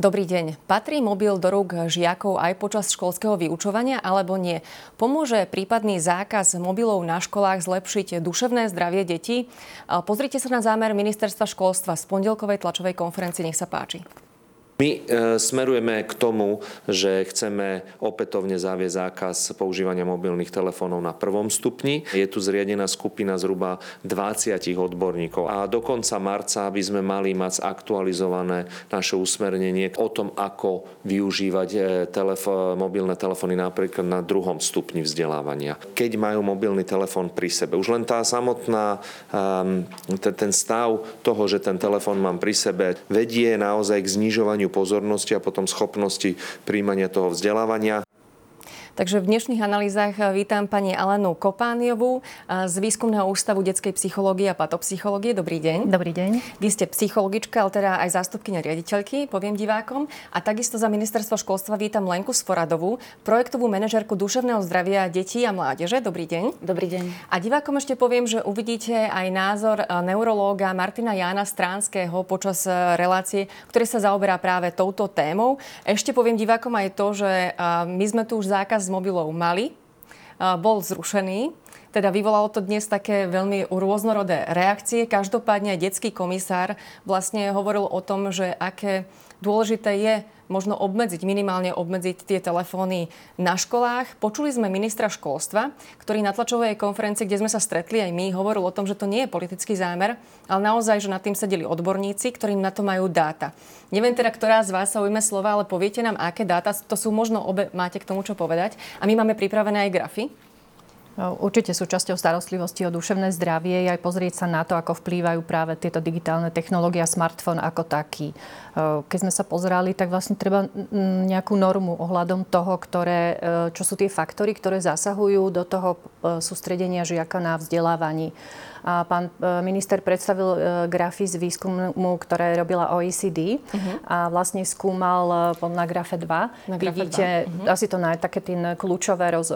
Dobrý deň. Patrí mobil do rúk žiakov aj počas školského vyučovania alebo nie? Pomôže prípadný zákaz mobilov na školách zlepšiť duševné zdravie detí? Pozrite sa na zámer ministerstva školstva z pondelkovej tlačovej konferencie. Nech sa páči. My e, smerujeme k tomu, že chceme opätovne zaviesť zákaz používania mobilných telefónov na prvom stupni. Je tu zriadená skupina zhruba 20 odborníkov a do konca marca by sme mali mať aktualizované naše usmernenie o tom, ako využívať e, telefó- mobilné telefóny napríklad na druhom stupni vzdelávania. Keď majú mobilný telefón pri sebe. Už len tá samotná, um, ten stav toho, že ten telefón mám pri sebe, vedie naozaj k znižovaniu pozornosti a potom schopnosti príjmania toho vzdelávania. Takže v dnešných analýzach vítam pani Alenu Kopániovú z Výskumného ústavu detskej psychológie a patopsychológie. Dobrý deň. Dobrý deň. Vy ste psychologička, ale teda aj zástupkynia riaditeľky, poviem divákom. A takisto za ministerstvo školstva vítam Lenku Sforadovú, projektovú manažerku duševného zdravia detí a mládeže. Dobrý deň. Dobrý deň. A divákom ešte poviem, že uvidíte aj názor e, neurológa Martina Jána Stránskeho počas relácie, ktorý sa zaoberá práve touto témou. Ešte poviem divákom aj to, že my sme tu už zákaz mobilov mali, bol zrušený. Teda vyvolalo to dnes také veľmi rôznorodé reakcie. Každopádne detský komisár vlastne hovoril o tom, že aké dôležité je možno obmedziť, minimálne obmedziť tie telefóny na školách. Počuli sme ministra školstva, ktorý na tlačovej konferencii, kde sme sa stretli aj my, hovoril o tom, že to nie je politický zámer, ale naozaj, že nad tým sedeli odborníci, ktorí na to majú dáta. Neviem teda, ktorá z vás sa ujme slova, ale poviete nám, aké dáta, to sú možno obe, máte k tomu čo povedať. A my máme pripravené aj grafy. Určite súčasťou starostlivosti o duševné zdravie je aj pozrieť sa na to, ako vplývajú práve tieto digitálne technológie a smartfón ako taký. Keď sme sa pozerali, tak vlastne treba nejakú normu ohľadom toho, ktoré, čo sú tie faktory, ktoré zasahujú do toho sústredenia žiaka na vzdelávaní. A pán minister predstavil grafy z výskumu, ktoré robila OECD uh-huh. Mhm. a vlastne skúmal na grafe 2. Na grafe Vidíte 2. Uh-huh. Mhm. asi to na také tie kľúčové roz,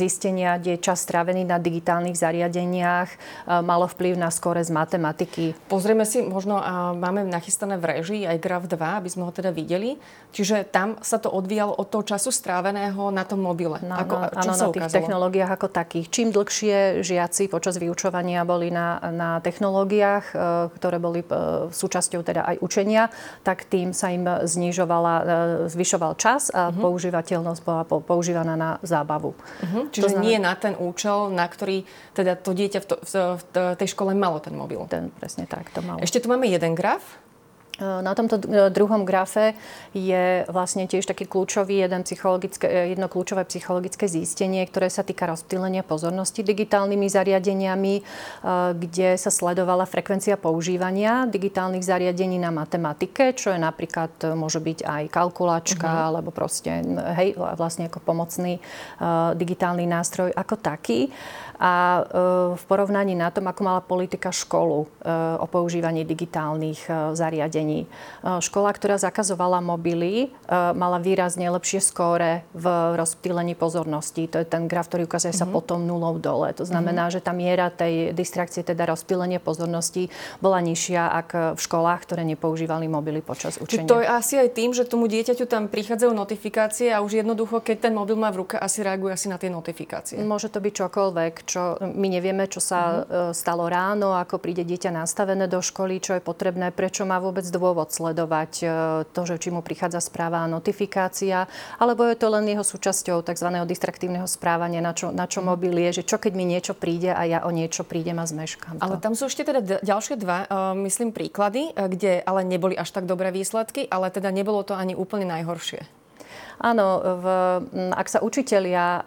zistenia, kde čas strávený na digitálnych zariadeniach malo vplyv na skore z matematiky. Pozrieme si, možno a máme nachystané v režii aj graf 2, aby sme ho teda videli. Čiže tam sa to odvíjalo od toho času stráveného na tom mobile. Na, ako, na, áno, na tých ukázalo? technológiách ako takých. Čím dlhšie žiaci počas vyučovania boli na, na technológiách, e, ktoré boli e, súčasťou teda aj učenia, tak tým sa im znižovala, e, zvyšoval čas a uh-huh. používateľnosť bola používaná na zábavu. Uh-huh. Čiže znamená, nie na ten účel, na ktorý teda to dieťa v, to, v, v tej škole malo ten mobil. Ten, presne tak, to malo. Ešte tu máme jeden graf. Na tomto druhom grafe je vlastne tiež taký kľúčový jeden psychologické, jedno kľúčové psychologické zistenie, ktoré sa týka rozptýlenia pozornosti digitálnymi zariadeniami, kde sa sledovala frekvencia používania digitálnych zariadení na matematike, čo je napríklad, môže byť aj kalkulačka, uh-huh. alebo proste, hej, vlastne ako pomocný digitálny nástroj ako taký a e, v porovnaní na tom, ako mala politika školu e, o používaní digitálnych e, zariadení. Škola, ktorá zakazovala mobily, mala výrazne lepšie skóre v rozptýlení pozornosti. To je ten graf, ktorý ukazuje mm-hmm. sa mhm. potom nulou dole. To znamená, mm-hmm. že tá miera tej distrakcie, teda rozptýlenie pozornosti, bola nižšia ako v školách, ktoré nepoužívali mobily počas učenia. Čiže to je asi aj tým, že tomu dieťaťu tam prichádzajú notifikácie a už jednoducho, keď ten mobil má v ruke, asi reaguje asi na tie notifikácie. Môže to byť čokoľvek čo my nevieme, čo sa mm-hmm. stalo ráno, ako príde dieťa nastavené do školy, čo je potrebné, prečo má vôbec dôvod sledovať e, to, že či mu prichádza správa a notifikácia, alebo je to len jeho súčasťou tzv. distraktívneho správania, na čo, na čo mm-hmm. mobil je, že čo keď mi niečo príde a ja o niečo prídem a zmeškam to. Ale tam sú ešte teda ďalšie dva, uh, myslím, príklady, kde ale neboli až tak dobré výsledky, ale teda nebolo to ani úplne najhoršie. Áno, v, ak sa učitelia e,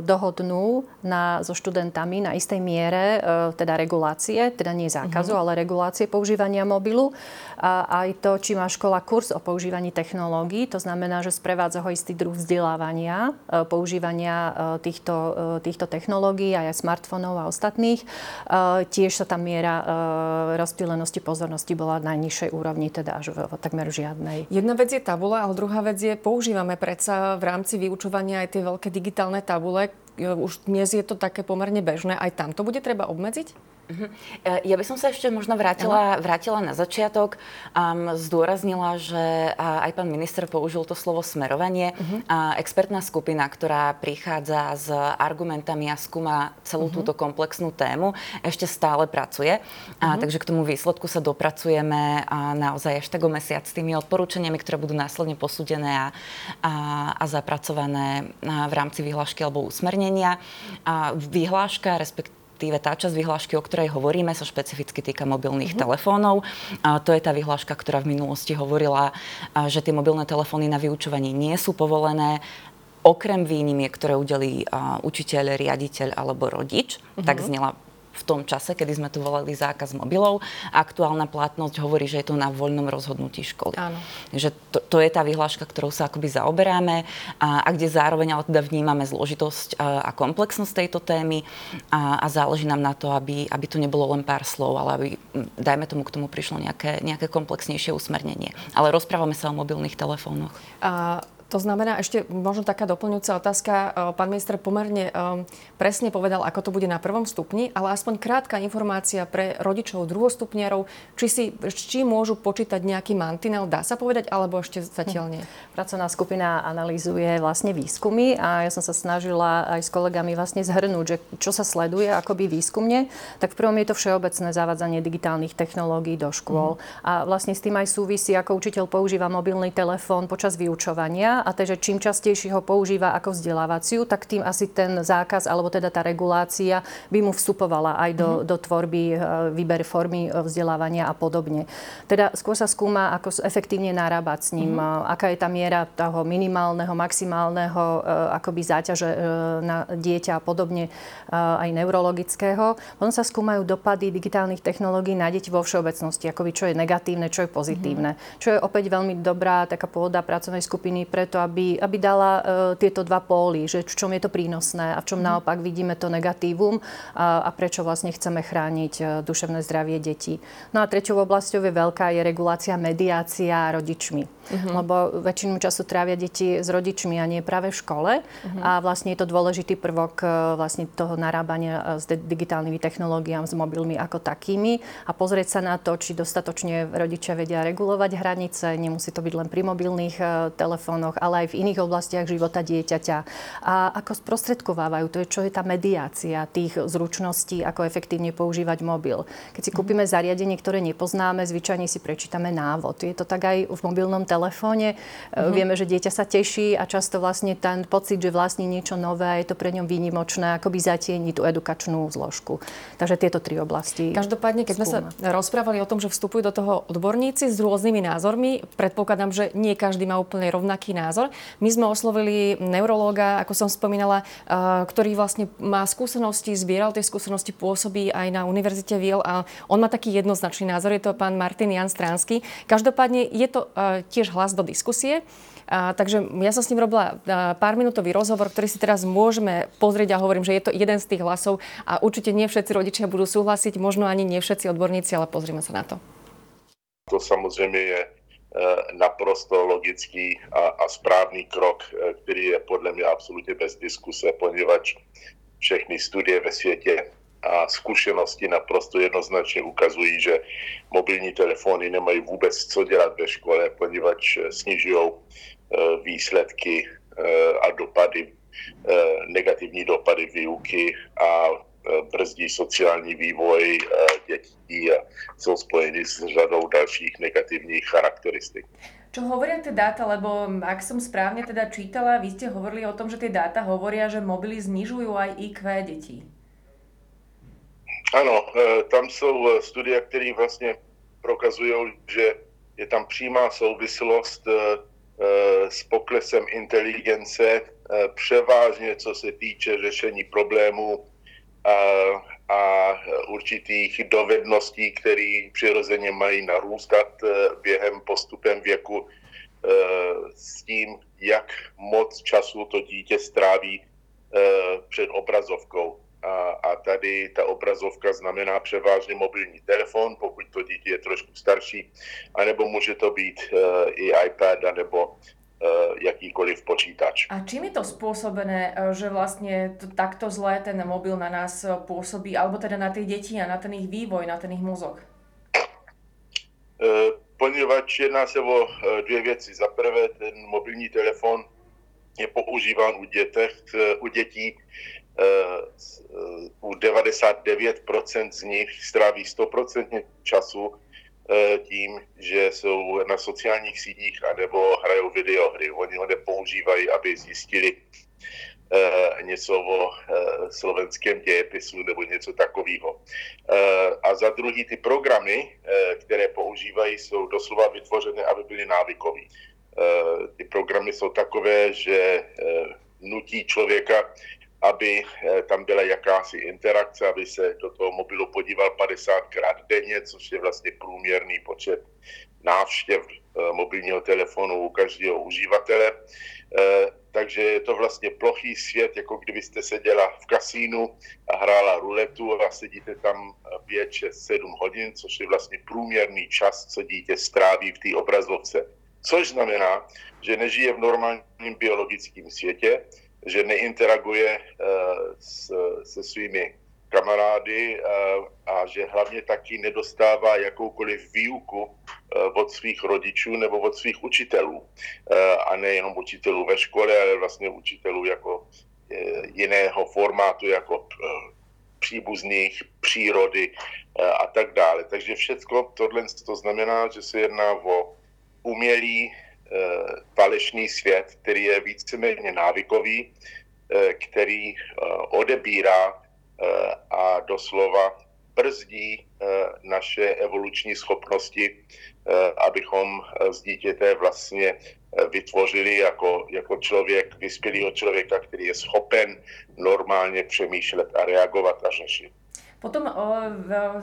dohodnú na, so študentami na istej miere, e, teda regulácie, teda nie zákazu, uh-huh. ale regulácie používania mobilu, a aj to, či má škola kurz o používaní technológií, to znamená, že sprevádza ho istý druh vzdelávania, e, používania týchto, týchto technológií, aj smartfónov a ostatných. Tiež sa tam miera rozptýlenosti pozornosti bola na najnižšej úrovni, teda až v takmer žiadnej. Jedna vec je tabula, ale druhá vec je, používame pre predsa v rámci vyučovania aj tie veľké digitálne tabule. Už dnes je to také pomerne bežné. Aj tam to bude treba obmedziť? Uh-huh. Ja by som sa ešte možno vrátila, vrátila na začiatok. Um, zdôraznila, že aj pán minister použil to slovo smerovanie. Uh-huh. A expertná skupina, ktorá prichádza s argumentami a skúma celú uh-huh. túto komplexnú tému, ešte stále pracuje. Uh-huh. A, takže k tomu výsledku sa dopracujeme a naozaj až tak o mesiac s tými odporúčaniami, ktoré budú následne posúdené a, a, a zapracované v rámci vyhlášky alebo usmernenia. A vyhláška, respektíve respektíve tá časť vyhlášky, o ktorej hovoríme, sa špecificky týka mobilných uh-huh. telefónov. A to je tá vyhláška, ktorá v minulosti hovorila, že tie mobilné telefóny na vyučovanie nie sú povolené okrem výnimiek, ktoré udelí učiteľ, riaditeľ alebo rodič, uh-huh. tak znela v tom čase, kedy sme tu volali zákaz mobilov. Aktuálna platnosť hovorí, že je to na voľnom rozhodnutí školy. Áno. Že to, to je tá vyhláška, ktorou sa akoby zaoberáme a, a kde zároveň ale teda vnímame zložitosť a, a komplexnosť tejto témy a, a záleží nám na to, aby, aby to nebolo len pár slov, ale aby, dajme tomu, k tomu prišlo nejaké, nejaké komplexnejšie usmernenie. Ale rozprávame sa o mobilných telefónoch. A to znamená, ešte možno taká doplňujúca otázka. E, pán minister pomerne um, presne povedal, ako to bude na prvom stupni, ale aspoň krátka informácia pre rodičov druhostupniarov, či, si, či môžu počítať nejaký mantinel, dá sa povedať, alebo ešte zatiaľ nie? Pracovná skupina analýzuje vlastne výskumy a ja som sa snažila aj s kolegami vlastne zhrnúť, že čo sa sleduje akoby výskumne, tak v prvom je to všeobecné zavádzanie digitálnych technológií do škôl. Mm. A vlastne s tým aj súvisí, ako učiteľ používa mobilný telefón počas vyučovania a takže čím častejšie ho používa ako vzdelávaciu, tak tým asi ten zákaz alebo teda tá regulácia by mu vstupovala aj do, mm-hmm. do tvorby, e, výber formy e, vzdelávania a podobne. Teda skôr sa skúma, ako efektívne narábať s ním, mm-hmm. aká je tá miera toho minimálneho, maximálneho akoby záťaže na dieťa a podobne aj neurologického. Potom sa skúmajú dopady digitálnych technológií na deti vo všeobecnosti, akoby čo je negatívne, čo je pozitívne. Mm-hmm. Čo je opäť veľmi dobrá taká pôda pracovnej skupiny pre preto, aby, aby dala uh, tieto dva póly, že v čom je to prínosné a v čom mm. naopak vidíme to negatívum a, a prečo vlastne chceme chrániť uh, duševné zdravie detí. No a treťou oblasťou je veľká je regulácia mediácia rodičmi. Mm-hmm. Lebo väčšinu času trávia deti s rodičmi a nie práve v škole. Mm-hmm. A vlastne je to dôležitý prvok uh, vlastne toho narábania s digitálnymi technológiami, s mobilmi ako takými a pozrieť sa na to, či dostatočne rodičia vedia regulovať hranice. Nemusí to byť len pri mobilných telefónoch, školách, ale aj v iných oblastiach života dieťaťa. A ako sprostredkovávajú, to je, čo je tá mediácia tých zručností, ako efektívne používať mobil. Keď si kúpime zariadenie, ktoré nepoznáme, zvyčajne si prečítame návod. Je to tak aj v mobilnom telefóne. Mm-hmm. Vieme, že dieťa sa teší a často vlastne ten pocit, že vlastní niečo nové a je to pre ňom výnimočné, akoby zatieni tú edukačnú zložku. Takže tieto tri oblasti. Každopádne, keď sme sa rozprávali o tom, že vstupujú do toho odborníci s rôznymi názormi, predpokladám, že nie každý má úplne rovnaký názor. My sme oslovili neurológa, ako som spomínala, ktorý vlastne má skúsenosti, zbieral tie skúsenosti, pôsobí aj na Univerzite Wiel a on má taký jednoznačný názor, je to pán Martin Jan Stránsky. Každopádne je to tiež hlas do diskusie. A, takže ja som s ním robila a, pár minútový rozhovor, ktorý si teraz môžeme pozrieť a hovorím, že je to jeden z tých hlasov a určite nie všetci rodičia budú súhlasiť, možno ani nie všetci odborníci, ale pozrime sa na to. To samozrejme je Eh, naprosto logický a, a správný krok, eh, který je podle mě absolutně bez diskuse, poněvadž všechny studie ve světě a zkušenosti naprosto jednoznačně ukazují, že mobilní telefony nemají vůbec co dělat ve škole, poněvadž snižují eh, výsledky a dopady, negativní dopady výuky a brzdí sociální vývoj dětí a jsou spojeny s řadou dalších negativních charakteristik. Čo hovoria tie dáta, lebo ak som správne teda čítala, vy ste hovorili o tom, že tie dáta hovoria, že mobily znižujú aj IQ detí. Ano, e, tam jsou e, studie, které vlastně prokazují, že je tam přímá souvislost e, s poklesem inteligence, převážně co se týče řešení problémů a určitých dovedností, které přirozeně mají narůstat během postupem věku s tím, jak moc času to dítě stráví před obrazovkou. A, a tady ta obrazovka znamená převážně mobilní telefon, pokud to dítě je trošku starší, anebo může to být i iPad, anebo jakýkoliv počítač. A čím je to spôsobené, že vlastne to, takto zlé ten mobil na nás pôsobí, alebo teda na tie deti a na ten ich vývoj, na ten ich mozog? Poněvadž jedná se o dvě věci. Za prvé, ten mobilní telefon je používán u, dětech, u dětí u 99% z nich stráví 100% času tím, že jsou na sociálních sítích anebo hrajou videohry. Oni ho nepoužívají, aby zjistili něco o slovenském dějepisu nebo něco takového. A za druhý ty programy, které používají, jsou doslova vytvořené, aby byly návykové. Ty programy jsou takové, že nutí člověka aby tam byla jakási interakce, aby se do toho mobilu podíval 50krát denně, což je vlastně průměrný počet návštěv mobilního telefonu u každého uživatele. Takže je to vlastně plochý svět, jako kdybyste seděla v kasínu a hrála ruletu a sedíte tam 5, 6, 7 hodin, což je vlastně průměrný čas, co dítě stráví v té obrazovce. Což znamená, že nežije v normálním biologickém světě, že neinteraguje se svými kamarády a že hlavně taky nedostává jakoukoliv výuku od svých rodičů nebo od svých učitelů. A nejenom učitelů ve škole, ale vlastně učitelů jako jiného formátu, jako příbuzných, přírody a tak dále. Takže všechno tohle to znamená, že se jedná o umělý falešný svět, který je víceméně návykový, který odebírá a doslova brzdí naše evoluční schopnosti, abychom z dítěte vlastně vytvořili jako, jako člověk, vyspělého člověka, který je schopen normálně přemýšlet a reagovat a řešit. Potom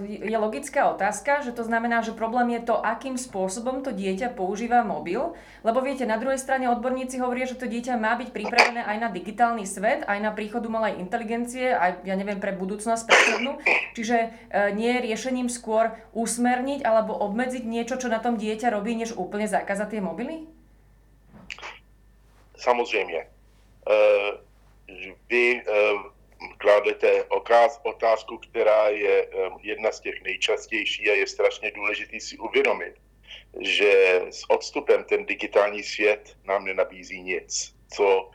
je logická otázka, že to znamená, že problém je to, akým spôsobom to dieťa používa mobil, lebo viete, na druhej strane odborníci hovoria, že to dieťa má byť pripravené aj na digitálny svet, aj na príchod umelej inteligencie, aj, ja neviem, pre budúcnosť pracovnú. Čiže nie je riešením skôr usmerniť alebo obmedziť niečo, čo na tom dieťa robí, než úplne zakázať tie mobily? Samozřejmě. Vy kládete otázku, která je jedna z těch nejčastější a je strašně důležitý si uvědomit, že s odstupem ten digitální svět nám nenabízí nic, co uh,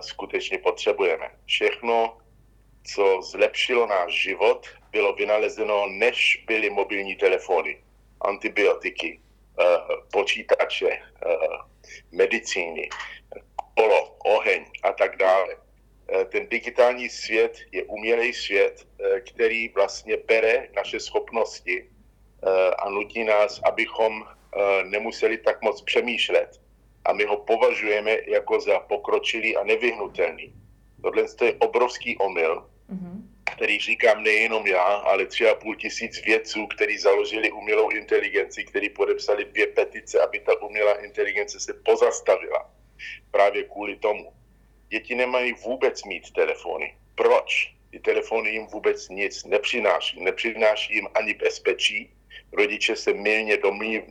skutečně potřebujeme. Všechno, co zlepšilo náš život, bylo vynalezeno, než byly mobilní telefony, antibiotiky, uh, počítače, uh, medicíny, kolo, oheň a tak dále ten digitální svět je umělej svět, který vlastně bere naše schopnosti a nutí nás, abychom nemuseli tak moc přemýšlet. A my ho považujeme jako za pokročilý a nevyhnutelný. Tohle je obrovský omyl, mm-hmm. který říkám nejenom já, ale tři a půl tisíc vědců, kteří založili umělou inteligenci, kteří podepsali dvě petice, aby ta umělá inteligence se pozastavila. Právě kvůli tomu. Děti nemají vůbec mít telefony. Proč? Ty telefony jim vůbec nic nepřináší. Nepřináší jim ani bezpečí. Rodiče se milně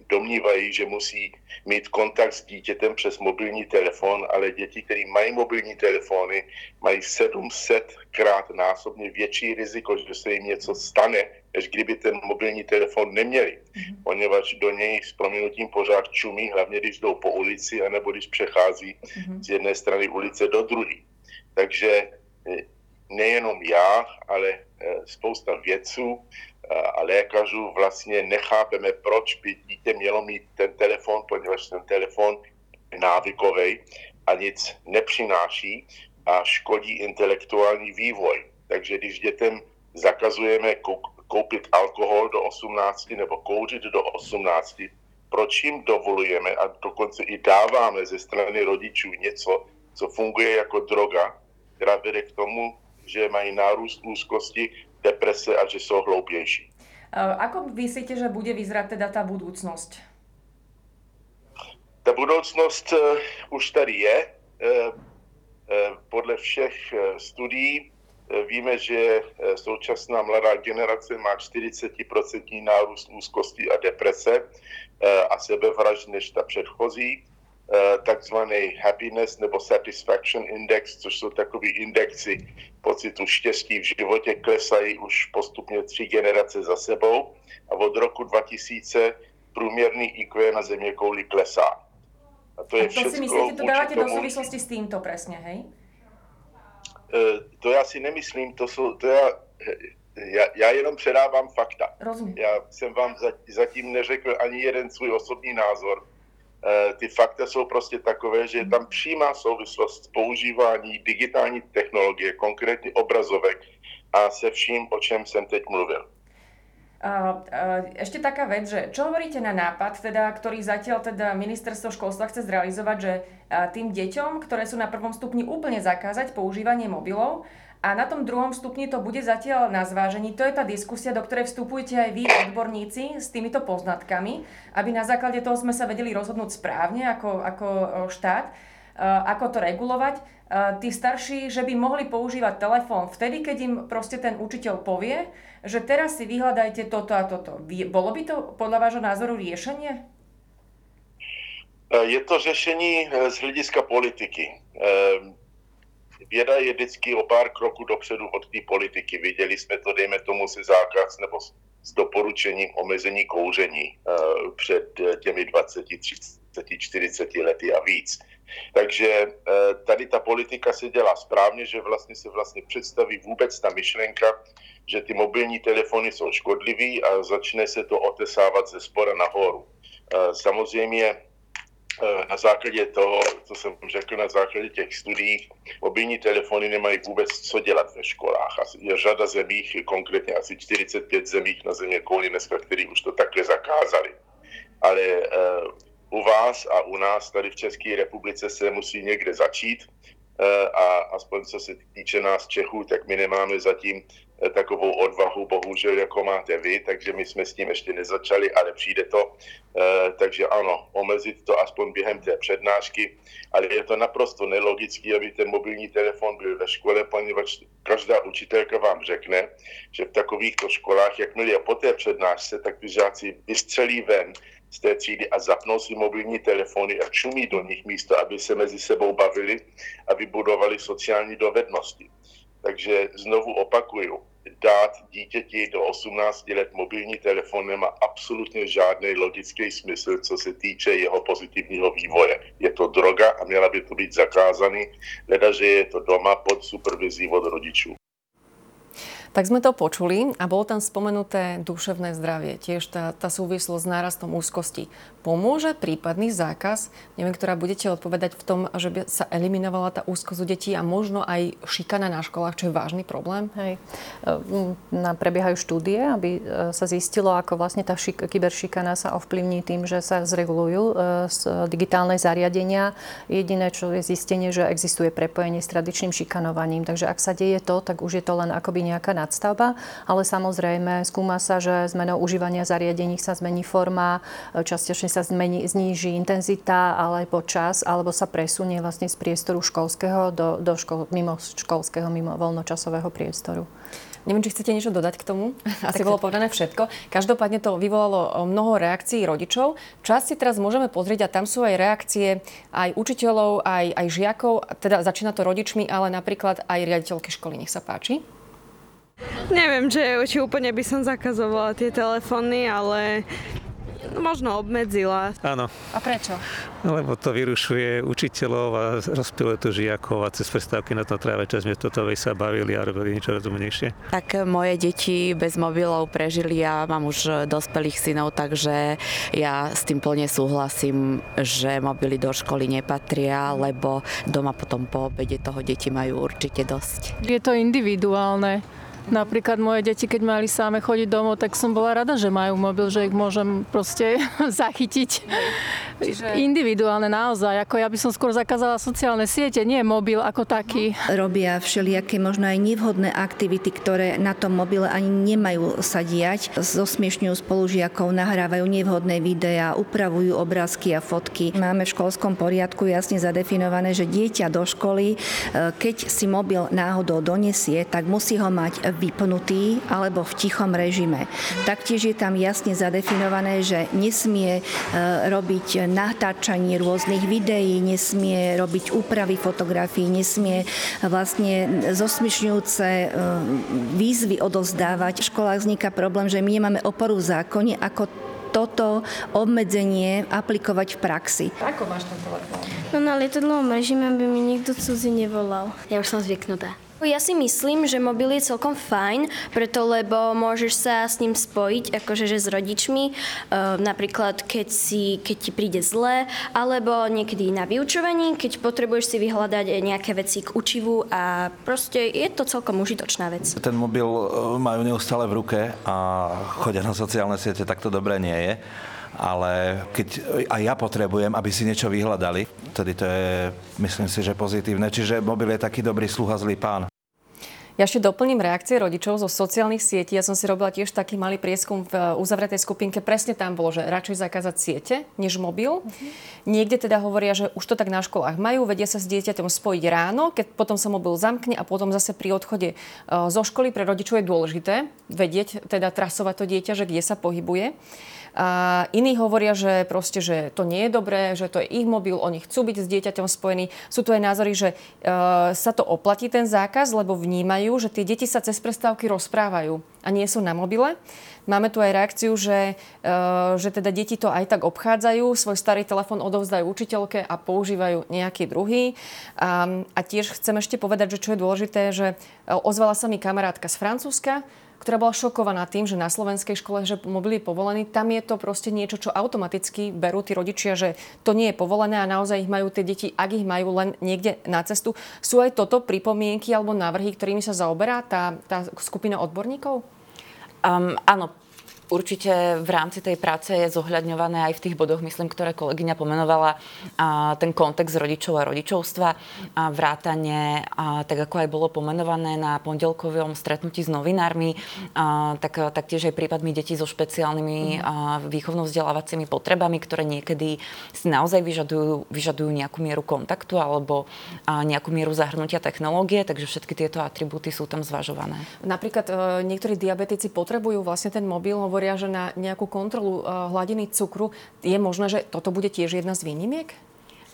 domnívají, že musí mít kontakt s dítětem přes mobilní telefon, ale děti, které mají mobilní telefony, mají 700 krát násobně větší riziko, že se jim něco stane, než kdyby ten mobilní telefon neměli. Mm-hmm. Poněvadž do něj s proměnutím pořád čumí, hlavně když jdou po ulici, anebo když přechází mm-hmm. z jedné strany ulice do druhé. Takže nejenom já, ale spousta vědců a lékařů vlastně nechápeme, proč by dítě mělo mít ten telefon, poněvadž ten telefon je návykový a nic nepřináší a škodí intelektuální vývoj. Takže když dětem zakazujeme koupit alkohol do 18 nebo kouřit do 18, proč jim dovolujeme a dokonce i dáváme ze strany rodičů něco, co funguje jako droga, která vede k tomu, že mají nárůst úzkosti, deprese a že jsou hloupější. Ako myslíte, že bude vyzerať teda tá budúcnosť? Ta budoucnost uh, už tady je. Uh, uh, podle všech studií víme, že současná mladá generace má 40% nárůst úzkosti a deprese a sebevražd než ta předchozí. Takzvaný happiness nebo satisfaction index, což jsou takový indexy pocitu štěstí v životě, klesají už postupně tři generace za sebou a od roku 2000 průměrný IQ na země kouli klesá. A to je a to si myslíte, to dávate tomu, do souvislosti s týmto presne, hej? To já si nemyslím, to jsou, to já, já, já jenom předávám fakta. Rozumím. Já jsem vám zatím neřekl ani jeden svůj osobní názor. Ty fakta jsou prostě takové, že je tam přímá souvislost s používání digitální technologie, konkrétně obrazovek a se vším, o čem jsem teď mluvil. Ešte taká vec, že čo hovoríte na nápad, teda, ktorý zatiaľ teda ministerstvo školstva chce zrealizovať, že tým deťom, ktoré sú na prvom stupni úplne zakázať používanie mobilov a na tom druhom stupni to bude zatiaľ na zvážení. To je tá diskusia, do ktorej vstupujete aj vy, odborníci, s týmito poznatkami, aby na základe toho sme sa vedeli rozhodnúť správne ako, ako štát, ako to regulovať. Tí starší, že by mohli používať telefón vtedy, keď im proste ten učiteľ povie, že teraz si vyhľadajte toto a toto. Bolo by to podľa vášho názoru riešenie? E, je to řešení e, z hlediska politiky. Věda je vždycky o pár kroků dopředu od té politiky. Viděli jsme to, dejme tomu, si zákaz nebo s doporučením omezení kouření před těmi 20, 30, 40 lety a víc. Takže tady ta politika se dělá správně, že vlastně se vlastně představí vůbec ta myšlenka, že ty mobilní telefony jsou škodlivý a začne se to otesávat ze spora nahoru. E, samozřejmě na základě toho, co jsem řekl, na základě těch studií, mobilní telefony nemají vůbec co dělat ve školách. Je řada zemích, konkrétně asi 45 zemích na země kouli dneska, který už to takhle zakázali. Ale uh, u vás a u nás tady v České republice se musí někde začít a aspoň co se týče nás Čechů, tak my nemáme zatím Eh, takovou odvahu, bohužel, jako máte vy, takže my jsme s tím ještě nezačali, ale přijde to. Eh, takže ano, omezit to aspoň během té přednášky, ale je to naprosto nelogické, aby ten mobilní telefon byl ve škole, poněvadž každá učitelka vám řekne, že v takovýchto školách, jakmile je po té přednášce, tak ty žáci vystřelí ven z té třídy a zapnou si mobilní telefony a čumí do nich místo, aby se mezi sebou bavili a vybudovali sociální dovednosti. Takže znovu opakuju, dát dítěti do 18 let mobilní telefon nemá absolutně žádný logický smysl, co se týče jeho pozitivního vývoje. Je to droga a měla by to být zakázaný, leda, že je to doma pod supervizí od rodičů. Tak sme to počuli a bolo tam spomenuté duševné zdravie, tiež tá, tá súvislosť s nárastom úzkosti. Pomôže prípadný zákaz, neviem, ktorá budete odpovedať v tom, že by sa eliminovala tá úzkosť u detí a možno aj šikana na školách, čo je vážny problém? Hej. Na prebiehajú štúdie, aby e, sa zistilo, ako vlastne tá šik- kyberšikana sa ovplyvní tým, že sa zregulujú e, digitálne zariadenia. Jediné, čo je zistenie, že existuje prepojenie s tradičným šikanovaním. Takže ak sa deje to, tak už je to len akoby nejaká nadstavba, ale samozrejme skúma sa, že zmenou užívania zariadení sa zmení forma, častejšie sa zmení, zníži intenzita alebo čas, alebo sa presunie vlastne z priestoru školského do, do škol, mimo školského, mimo voľnočasového priestoru. Neviem, či chcete niečo dodať k tomu. Asi bolo povedané všetko. Každopádne to vyvolalo mnoho reakcií rodičov. Čas si teraz môžeme pozrieť a tam sú aj reakcie aj učiteľov, aj, aj žiakov. Teda začína to rodičmi, ale napríklad aj riaditeľky školy. Nech sa páči. Neviem, či, či úplne by som zakazovala tie telefóny, ale možno obmedzila. Áno. A prečo? Lebo to vyrušuje učiteľov a rozpiluje to žiakov a cez prestávky na to tráve čas, sme toto sa bavili a robili niečo rozumnejšie. Tak moje deti bez mobilov prežili a ja mám už dospelých synov, takže ja s tým plne súhlasím, že mobily do školy nepatria, lebo doma potom po obede toho deti majú určite dosť. Je to individuálne Napríklad moje deti, keď mali sáme chodiť domov, tak som bola rada, že majú mobil, že ich môžem proste zachytiť. Čiže... Individuálne naozaj. Ako ja by som skôr zakázala sociálne siete, nie mobil ako taký. Robia všelijaké možno aj nevhodné aktivity, ktoré na tom mobile ani nemajú sa diať. Zosmiešňujú spolužiakov, nahrávajú nevhodné videá, upravujú obrázky a fotky. Máme v školskom poriadku jasne zadefinované, že dieťa do školy, e, keď si mobil náhodou donesie, tak musí ho mať vypnutý alebo v tichom režime. Taktiež je tam jasne zadefinované, že nesmie e, robiť natáčanie rôznych videí, nesmie robiť úpravy fotografií, nesmie vlastne zosmišňujúce e, výzvy odozdávať. V školách vzniká problém, že my nemáme oporu v zákone, ako toto obmedzenie aplikovať v praxi. Ako máš ten telefón? No na lietadlovom režime by mi nikto cudzí nevolal. Ja už som zvyknutá. Ja si myslím, že mobil je celkom fajn, preto lebo môžeš sa s ním spojiť, akože že s rodičmi, e, napríklad keď, si, keď ti príde zle, alebo niekedy na vyučovaní, keď potrebuješ si vyhľadať nejaké veci k učivu a proste je to celkom užitočná vec. Ten mobil e, majú neustále v ruke a chodia na sociálne siete, tak to dobré nie je ale keď aj ja potrebujem, aby si niečo vyhľadali, tedy to je, myslím si, že pozitívne. Čiže mobil je taký dobrý sluha, zlý pán. Ja ešte doplním reakcie rodičov zo sociálnych sietí. Ja som si robila tiež taký malý prieskum v uzavretej skupinke. Presne tam bolo, že radšej zakázať siete než mobil. Uh-huh. Niekde teda hovoria, že už to tak na školách majú, vedia sa s dieťaťom spojiť ráno, keď potom sa mobil zamkne a potom zase pri odchode e, zo školy pre rodičov je dôležité vedieť, teda trasovať to dieťa, že kde sa pohybuje. A iní hovoria, že proste, že to nie je dobré, že to je ich mobil, oni chcú byť s dieťaťom spojení. Sú tu aj názory, že e, sa to oplatí ten zákaz, lebo vnímajú, že tie deti sa cez prestávky rozprávajú a nie sú na mobile. Máme tu aj reakciu, že, e, že teda deti to aj tak obchádzajú, svoj starý telefón odovzdajú učiteľke a používajú nejaký druhý. A, a tiež chcem ešte povedať, že čo je dôležité, že e, ozvala sa mi kamarátka z Francúzska, ktorá bola šokovaná tým, že na slovenskej škole, že mobil povolený, tam je to proste niečo, čo automaticky berú tí rodičia, že to nie je povolené a naozaj ich majú tie deti, ak ich majú len niekde na cestu. Sú aj toto pripomienky alebo návrhy, ktorými sa zaoberá tá, tá skupina odborníkov? Um, áno, Určite v rámci tej práce je zohľadňované aj v tých bodoch, myslím, ktoré kolegyňa pomenovala, a ten kontext rodičov a rodičovstva, a vrátanie, a tak ako aj bolo pomenované na pondelkovom stretnutí s novinármi, a tak, taktiež aj prípadmi detí so špeciálnymi výchovno-vzdelávacími potrebami, ktoré niekedy si naozaj vyžadujú, vyžadujú nejakú mieru kontaktu alebo nejakú mieru zahrnutia technológie, takže všetky tieto atribúty sú tam zvažované. Napríklad e, niektorí diabetici potrebujú vlastne ten mobil, hovoria, že na nejakú kontrolu eh, hladiny cukru je možné, že toto bude tiež jedna z výnimiek?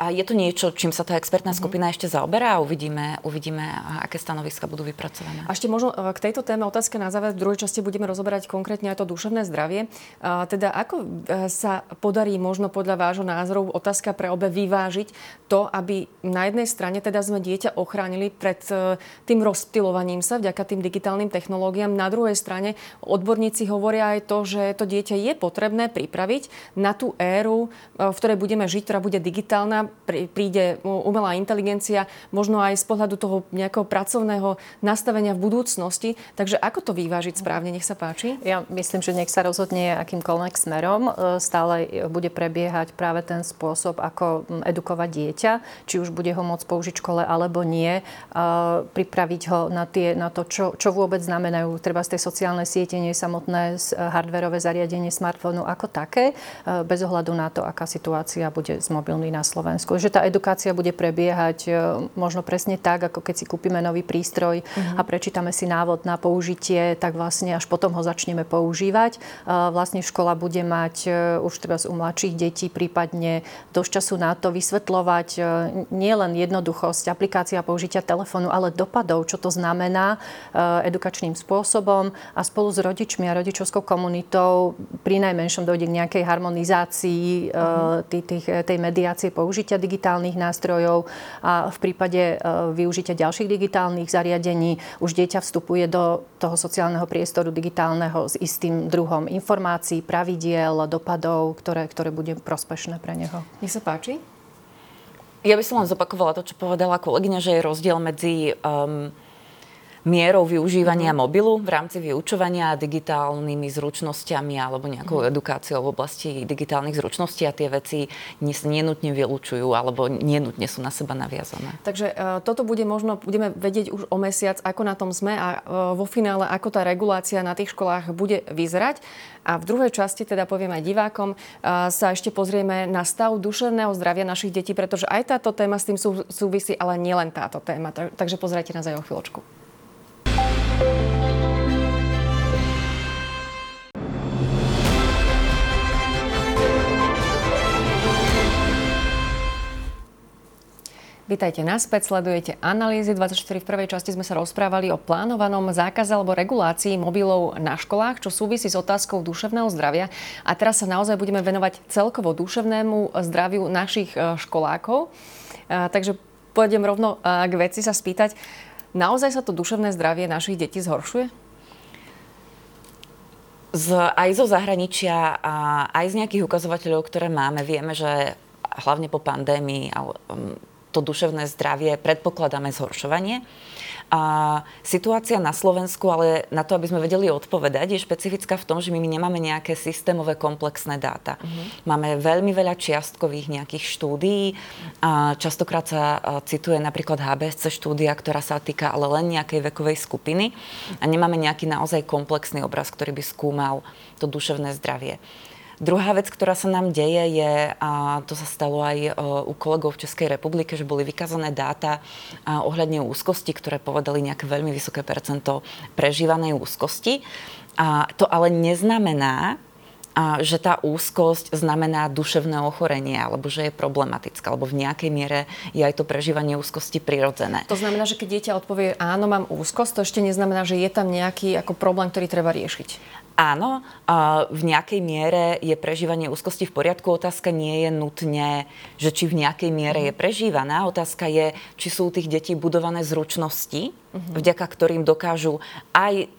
A je to niečo, čím sa tá expertná mhm. skupina ešte zaoberá a uvidíme, uvidíme, aké stanoviska budú vypracované. A ešte možno e, k tejto téme otázka na záver. V druhej časti budeme rozoberať konkrétne aj to duševné zdravie. A teda ako e, sa podarí možno podľa vášho názoru otázka pre obe vyvážiť to, aby na jednej strane teda sme dieťa ochránili pred e, tým rozptilovaním sa vďaka tým digitálnym technológiám. Na druhej strane odborníci hovoria aj to, že to dieťa je potrebné pripraviť na tú éru, v ktorej budeme žiť, ktorá bude digitálna, príde umelá inteligencia, možno aj z pohľadu toho nejakého pracovného nastavenia v budúcnosti. Takže ako to vyvážiť správne? Nech sa páči. Ja myslím, že nech sa rozhodne akýmkoľvek smerom. E, stále bude prebiehať práve ten spôsob, ako edukovať dieťa, či už bude ho môcť použiť v škole alebo nie. E, pripraviť ho na, tie, na to, čo, čo vôbec znamenajú treba z tej sociálnej siete, nie samotné hardverové zariadenie smartfónu ako také, e, bez ohľadu na to, aká situácia bude s mobilmi na Slovensku. Slovensku. Že tá edukácia bude prebiehať e, možno presne tak, ako keď si kúpime nový prístroj uh-huh. a prečítame si návod na použitie, tak vlastne až potom ho začneme používať. E, vlastne škola bude mať e, už teraz u mladších detí prípadne dosť času na to vysvetľovať nielen jednoduchosť aplikácia použitia telefónu, ale dopadov, čo to znamená edukačným spôsobom a spolu s rodičmi a rodičovskou komunitou pri najmenšom dojde k nejakej harmonizácii uh-huh. tých, tej mediácie použitia využitia digitálnych nástrojov a v prípade e, využitia ďalších digitálnych zariadení už dieťa vstupuje do toho sociálneho priestoru digitálneho s istým druhom informácií, pravidiel, dopadov, ktoré, ktoré bude prospešné pre neho. Nech sa páči. Ja by som len zopakovala to, čo povedala kolegyňa, že je rozdiel medzi um, mierou využívania mm-hmm. mobilu v rámci vyučovania digitálnymi zručnosťami alebo nejakou mm-hmm. edukáciou v oblasti digitálnych zručností a tie veci nenutne vylúčujú alebo nenutne sú na seba naviazané. Takže uh, toto bude možno, budeme vedieť už o mesiac, ako na tom sme a uh, vo finále, ako tá regulácia na tých školách bude vyzerať. A v druhej časti, teda poviem aj divákom, uh, sa ešte pozrieme na stav duševného zdravia našich detí, pretože aj táto téma s tým sú, súvisí, ale nielen táto téma. Takže pozrite nás aj o chvíľočku. Vítajte naspäť, sledujete analýzy 24. V prvej časti sme sa rozprávali o plánovanom zákaze alebo regulácii mobilov na školách, čo súvisí s otázkou duševného zdravia. A teraz sa naozaj budeme venovať celkovo duševnému zdraviu našich e, školákov. E, takže pôjdem rovno e, k veci sa spýtať. Naozaj sa to duševné zdravie našich detí zhoršuje? Z, aj zo zahraničia a aj z nejakých ukazovateľov, ktoré máme, vieme, že hlavne po pandémii to duševné zdravie predpokladáme zhoršovanie. A situácia na Slovensku, ale na to, aby sme vedeli odpovedať, je špecifická v tom, že my nemáme nejaké systémové komplexné dáta. Uh-huh. Máme veľmi veľa čiastkových nejakých štúdií. A častokrát sa cituje napríklad HBSC štúdia, ktorá sa týka ale len nejakej vekovej skupiny a nemáme nejaký naozaj komplexný obraz, ktorý by skúmal to duševné zdravie. Druhá vec, ktorá sa nám deje, je, a to sa stalo aj e, u kolegov v Českej republike, že boli vykázané dáta ohľadne úzkosti, ktoré povedali nejaké veľmi vysoké percento prežívanej úzkosti. A to ale neznamená, a že tá úzkosť znamená duševné ochorenie, alebo že je problematická, alebo v nejakej miere je aj to prežívanie úzkosti prirodzené. To znamená, že keď dieťa odpovie áno, mám úzkosť, to ešte neznamená, že je tam nejaký ako problém, ktorý treba riešiť. Áno, v nejakej miere je prežívanie úzkosti v poriadku. Otázka nie je nutne, že či v nejakej miere je mhm. prežívaná. Otázka je, či sú u tých detí budované zručnosti, uh-huh. vďaka ktorým dokážu aj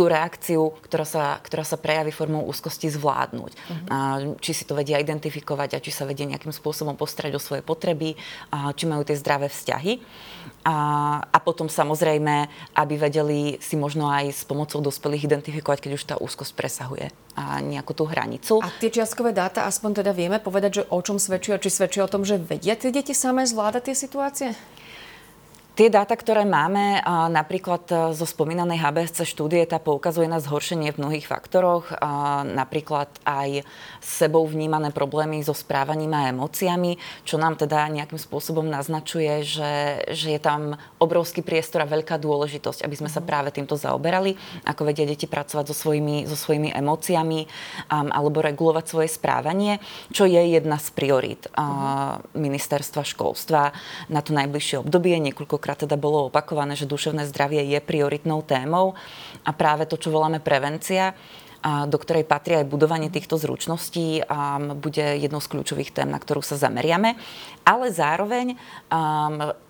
tú reakciu, ktorá sa, ktorá sa prejaví formou úzkosti, zvládnuť. Uh-huh. A, či si to vedia identifikovať a či sa vedia nejakým spôsobom postarať o svoje potreby, a, či majú tie zdravé vzťahy. A, a potom samozrejme, aby vedeli si možno aj s pomocou dospelých identifikovať, keď už tá úzkosť presahuje a nejakú tú hranicu. A tie čiastkové dáta, aspoň teda vieme povedať, že o čom svedčia, či svedčia o tom, že vedia tie deti samé zvládať tie situácie? Tie dáta, ktoré máme, napríklad e, zo spomínanej HBSC štúdie, tá poukazuje na zhoršenie v mnohých faktoroch, napríklad aj sebou vnímané problémy so správaním a emóciami, čo nám teda nejakým spôsobom naznačuje, že, že je tam obrovský priestor a veľká dôležitosť, aby sme sa mhm. práve týmto zaoberali, ako vedia deti pracovať so svojimi, so svojimi emóciami um, alebo regulovať svoje správanie, čo je jedna z priorít uh, ministerstva školstva na to najbližšie obdobie. Niekoľkokrát viackrát teda bolo opakované, že duševné zdravie je prioritnou témou a práve to, čo voláme prevencia, do ktorej patrí aj budovanie týchto zručností, bude jednou z kľúčových tém, na ktorú sa zameriame. Ale zároveň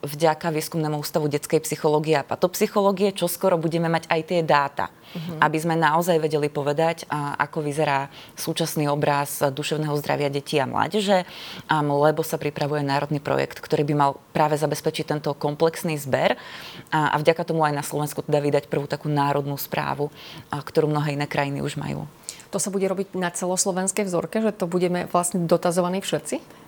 vďaka Výskumnému ústavu detskej psychológie a patopsychológie, čo skoro budeme mať aj tie dáta, uh-huh. aby sme naozaj vedeli povedať, ako vyzerá súčasný obraz duševného zdravia detí a mládeže, lebo sa pripravuje národný projekt, ktorý by mal práve zabezpečiť tento komplexný zber a vďaka tomu aj na Slovensku teda vydať prvú takú národnú správu, ktorú mnohé iné krajiny už majú. To sa bude robiť na celoslovenskej vzorke, že to budeme vlastne dotazovaní všetci?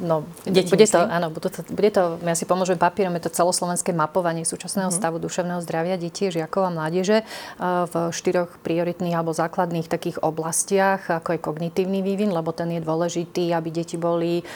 No, Deti, bude, to, áno, bude, to, bude to, ja si pomôžem papierom, je to celoslovenské mapovanie súčasného uh-huh. stavu duševného zdravia detí, žiakov a mládeže v štyroch prioritných alebo základných takých oblastiach, ako je kognitívny vývin, lebo ten je dôležitý, aby deti boli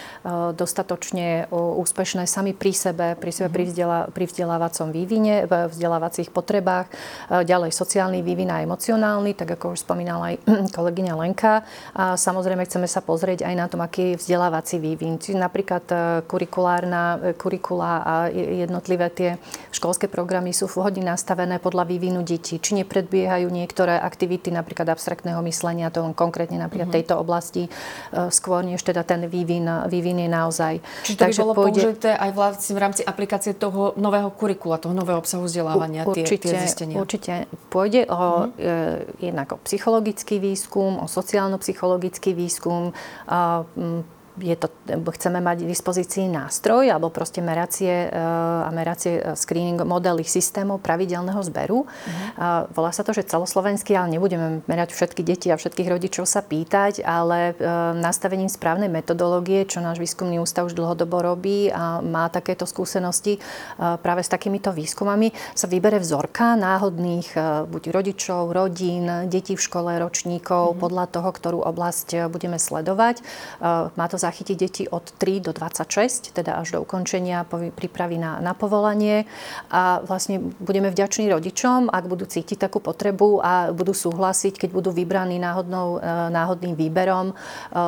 dostatočne úspešné sami pri sebe, pri sebe uh-huh. pri, vzdelá, pri vzdelávacom vývine, v vzdelávacích potrebách, ďalej sociálny vývin a emocionálny, tak ako už spomínala aj kolegyňa Lenka. A samozrejme chceme sa pozrieť aj na tom, aký vzdelávací vzdelávací vývin. Čiže napríklad e, kurikulárna, e, kurikula a jednotlivé tie školské programy sú vhodne nastavené podľa vývinu detí. Či nepredbiehajú niektoré aktivity napríklad abstraktného myslenia, to konkrétne napríklad mm-hmm. tejto oblasti, e, skôr než teda ten vývin, vývin je naozaj. Čiže to Takže by bolo pôjde... použité aj v rámci aplikácie toho nového kurikula, toho nového obsahu vzdelávania, určite, tie, tie zistenia? Určite. Pôjde o, mm-hmm. e, jednak o psychologický výskum, o sociálno-psychologický výskum, a, m, je to, chceme mať v dispozícii nástroj alebo proste meracie eh, a meracie eh, screening modely systémov pravidelného zberu. Uh-huh. Volá sa to, že celoslovenský, ale nebudeme merať všetky deti a všetkých rodičov sa pýtať, ale nastavením správnej metodológie, čo náš výskumný ústav už dlhodobo robí a má takéto skúsenosti práve s takýmito výskumami, sa vybere vzorka náhodných buď rodičov, rodín, detí v škole, ročníkov, uh-huh. podľa toho, ktorú oblasť budeme sledovať. Má to za zachytiť deti od 3 do 26, teda až do ukončenia prípravy na, na povolanie. A vlastne budeme vďační rodičom, ak budú cítiť takú potrebu a budú súhlasiť, keď budú vybraní náhodnou, e, náhodným výberom, e,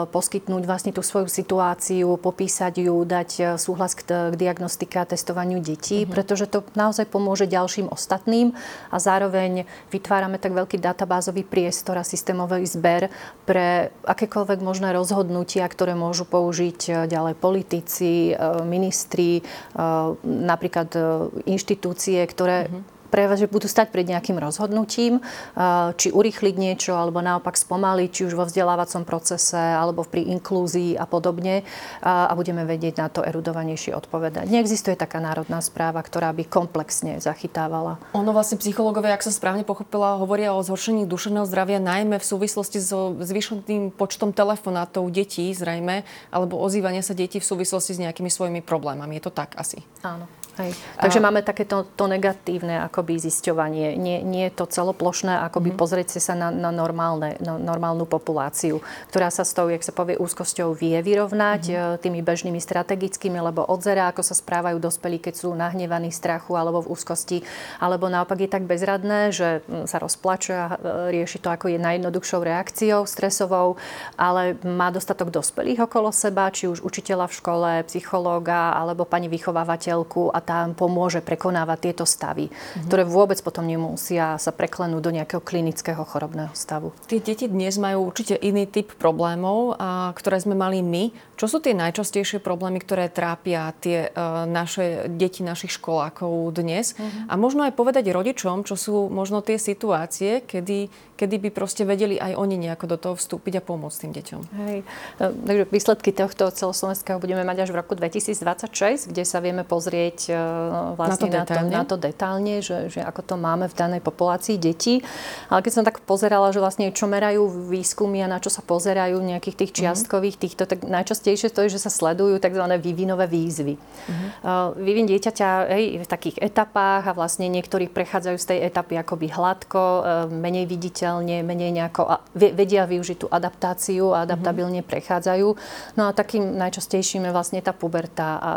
poskytnúť vlastne tú svoju situáciu, popísať ju, dať e, súhlas k, k diagnostike a testovaniu detí, mm-hmm. pretože to naozaj pomôže ďalším ostatným a zároveň vytvárame tak veľký databázový priestor a systémový zber pre akékoľvek možné rozhodnutia, ktoré môžu použiť ďalej politici, ministri, napríklad inštitúcie, ktoré mm-hmm že budú stať pred nejakým rozhodnutím, či urýchliť niečo, alebo naopak spomaliť, či už vo vzdelávacom procese, alebo pri inklúzii a podobne. A budeme vedieť na to erudovanejšie odpovedať. Neexistuje taká národná správa, ktorá by komplexne zachytávala. Ono vlastne psychológovia, ak sa správne pochopila, hovoria o zhoršení duševného zdravia najmä v súvislosti so zvýšeným počtom telefonátov detí, zrejme, alebo ozývania sa detí v súvislosti s nejakými svojimi problémami. Je to tak asi? Áno. Hej. Takže a... máme takéto to negatívne akoby zisťovanie. Nie, nie je to celoplošné, akoby mm-hmm. pozrieť sa na, na normálne, na normálnu populáciu, ktorá sa s tou, jak sa povie, úzkosťou vie vyrovnať mm-hmm. tými bežnými strategickými, lebo odzera, ako sa správajú dospelí, keď sú nahnevaní strachu alebo v úzkosti, alebo naopak je tak bezradné, že hm, sa rozplače a e, rieši to ako je najjednoduchšou reakciou stresovou, ale má dostatok dospelých okolo seba, či už učiteľa v škole, psychológa alebo pani vychovávateľku a tam pomôže prekonávať tieto stavy, mm-hmm. ktoré vôbec potom nemusia sa preklenúť do nejakého klinického chorobného stavu. Tie deti dnes majú určite iný typ problémov, a, ktoré sme mali my. Čo sú tie najčastejšie problémy, ktoré trápia tie uh, naše deti, našich školákov dnes? Mm-hmm. A možno aj povedať rodičom, čo sú možno tie situácie, kedy, kedy by proste vedeli aj oni nejako do toho vstúpiť a pomôcť tým deťom. Hej. E, takže výsledky tohto celoslovenského budeme mať až v roku 2026, kde sa vieme pozrieť e, vlastne na to, na to, na to detálne, že, že ako to máme v danej populácii detí. Ale keď som tak pozerala, že vlastne čo merajú výskumy a na čo sa pozerajú nejakých tých mhm. čiastkových týchto, tak najčastejšie to je, že sa sledujú tzv. vývinové výzvy. Uh-huh. Vývin dieťaťa hej, v takých etapách a vlastne niektorí prechádzajú z tej etapy akoby hladko, e, menej viditeľne, menej nejako vedia využiť tú adaptáciu a adaptabilne uh-huh. prechádzajú. No a takým najčastejším je vlastne tá puberta a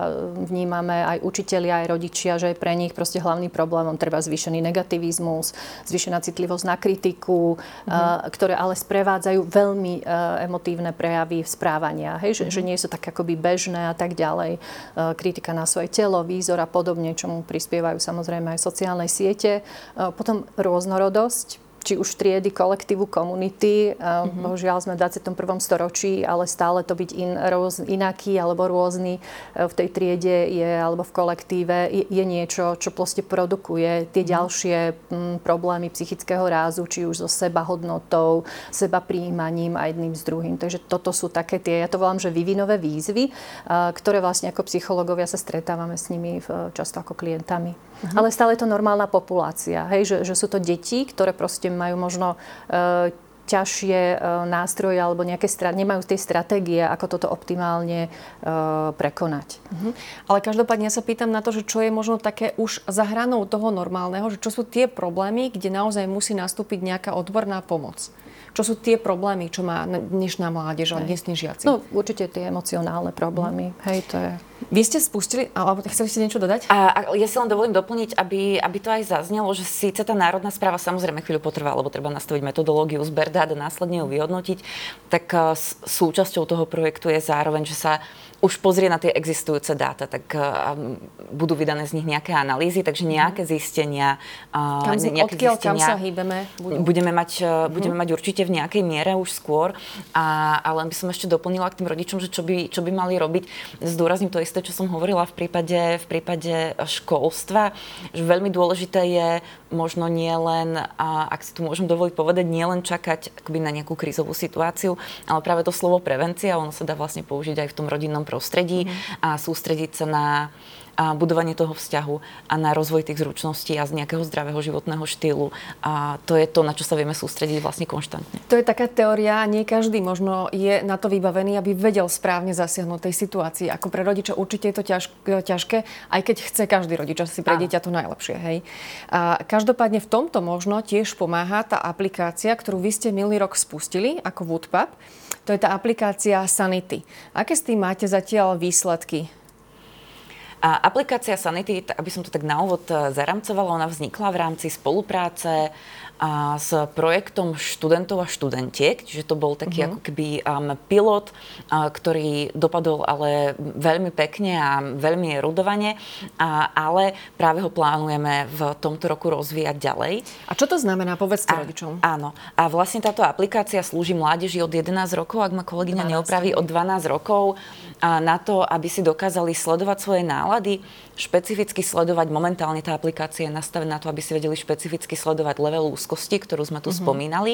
vnímame aj učiteľia aj rodičia, že je pre nich proste hlavný problémom treba zvýšený negativizmus, zvýšená citlivosť na kritiku, mm-hmm. ktoré ale sprevádzajú veľmi uh, emotívne prejavy správania. Hej? Že, mm-hmm. že nie sú tak akoby bežné a tak ďalej. Uh, kritika na svoje telo, výzor a podobne, čomu prispievajú samozrejme aj sociálne siete. Uh, potom rôznorodosť, či už triedy, kolektívu, komunity. Mm-hmm. Bohužiaľ sme v 21. storočí, ale stále to byť in, roz, inaký alebo rôzny e, v tej triede je, alebo v kolektíve je, je niečo, čo proste produkuje tie mm-hmm. ďalšie m, problémy psychického rázu, či už so seba hodnotou, seba príjmaním a jedným s druhým. Takže toto sú také tie, ja to volám, že vyvinové výzvy, ktoré vlastne ako psychológovia sa stretávame s nimi v, často ako klientami. Mm-hmm. Ale stále je to normálna populácia, hej, že, že sú to deti, ktoré proste majú možno e, ťažšie e, nástroje alebo nejaké stra- nemajú tie stratégie, ako toto optimálne e, prekonať. Mhm. Ale každopádne ja sa pýtam na to, že čo je možno také už za hranou toho normálneho, že čo sú tie problémy, kde naozaj musí nastúpiť nejaká odborná pomoc. Čo sú tie problémy, čo má dnešná mládež a dnešní žiaci? No určite tie emocionálne problémy. Mhm. Hej, to je vy ste spustili, alebo chceli ste niečo dodať? A, a ja si len dovolím doplniť, aby, aby to aj zaznelo, že síce tá národná správa samozrejme chvíľu potrvá, lebo treba nastaviť metodológiu zber dát a následne ju vyhodnotiť, tak uh, súčasťou toho projektu je zároveň, že sa už pozrie na tie existujúce dáta, tak uh, budú vydané z nich nejaké analýzy, takže nejaké mhm. zistenia, uh, kam, nejaké odkiaľ, zistenia kam sa hýbeme, budeme mať, uh, budeme mať určite v nejakej miere už skôr. A, a len by som ešte doplnila k tým rodičom, že čo by, čo by mali robiť. Zdôrazním to isté, čo som hovorila v prípade, v prípade školstva, že veľmi dôležité je možno nie len, ak si tu môžem dovoliť povedať, nie len čakať akoby na nejakú krízovú situáciu, ale práve to slovo prevencia, ono sa dá vlastne použiť aj v tom rodinnom prostredí mm-hmm. a sústrediť sa na a budovanie toho vzťahu a na rozvoj tých zručností a z nejakého zdravého životného štýlu. A to je to, na čo sa vieme sústrediť vlastne konštantne. To je taká teória, nie každý možno je na to vybavený, aby vedel správne zasiahnuť tej situácii. Ako pre rodiča určite je to ťaž, ťažké, aj keď chce každý rodič si pre dieťa to najlepšie. Hej. A každopádne v tomto možno tiež pomáha tá aplikácia, ktorú vy ste minulý rok spustili ako Woodpub To je tá aplikácia Sanity. Aké s tým máte zatiaľ výsledky? A aplikácia Sanity, aby som to tak na úvod e, zaramcovala, ona vznikla v rámci spolupráce a s projektom študentov a študentiek, čiže to bol taký uh-huh. ako keby um, pilot, uh, ktorý dopadol ale veľmi pekne a veľmi erudovane, a, ale práve ho plánujeme v tomto roku rozvíjať ďalej. A čo to znamená? Povedzte rodičom. Áno. A vlastne táto aplikácia slúži mládeži od 11 rokov, ak ma kolegyňa neopraví, od 12 rokov na to, aby si dokázali sledovať svoje nálady, špecificky sledovať, momentálne tá aplikácia je nastavená na to, aby si vedeli špecificky sledovať level úzkosti, ktorú sme tu mm-hmm. spomínali.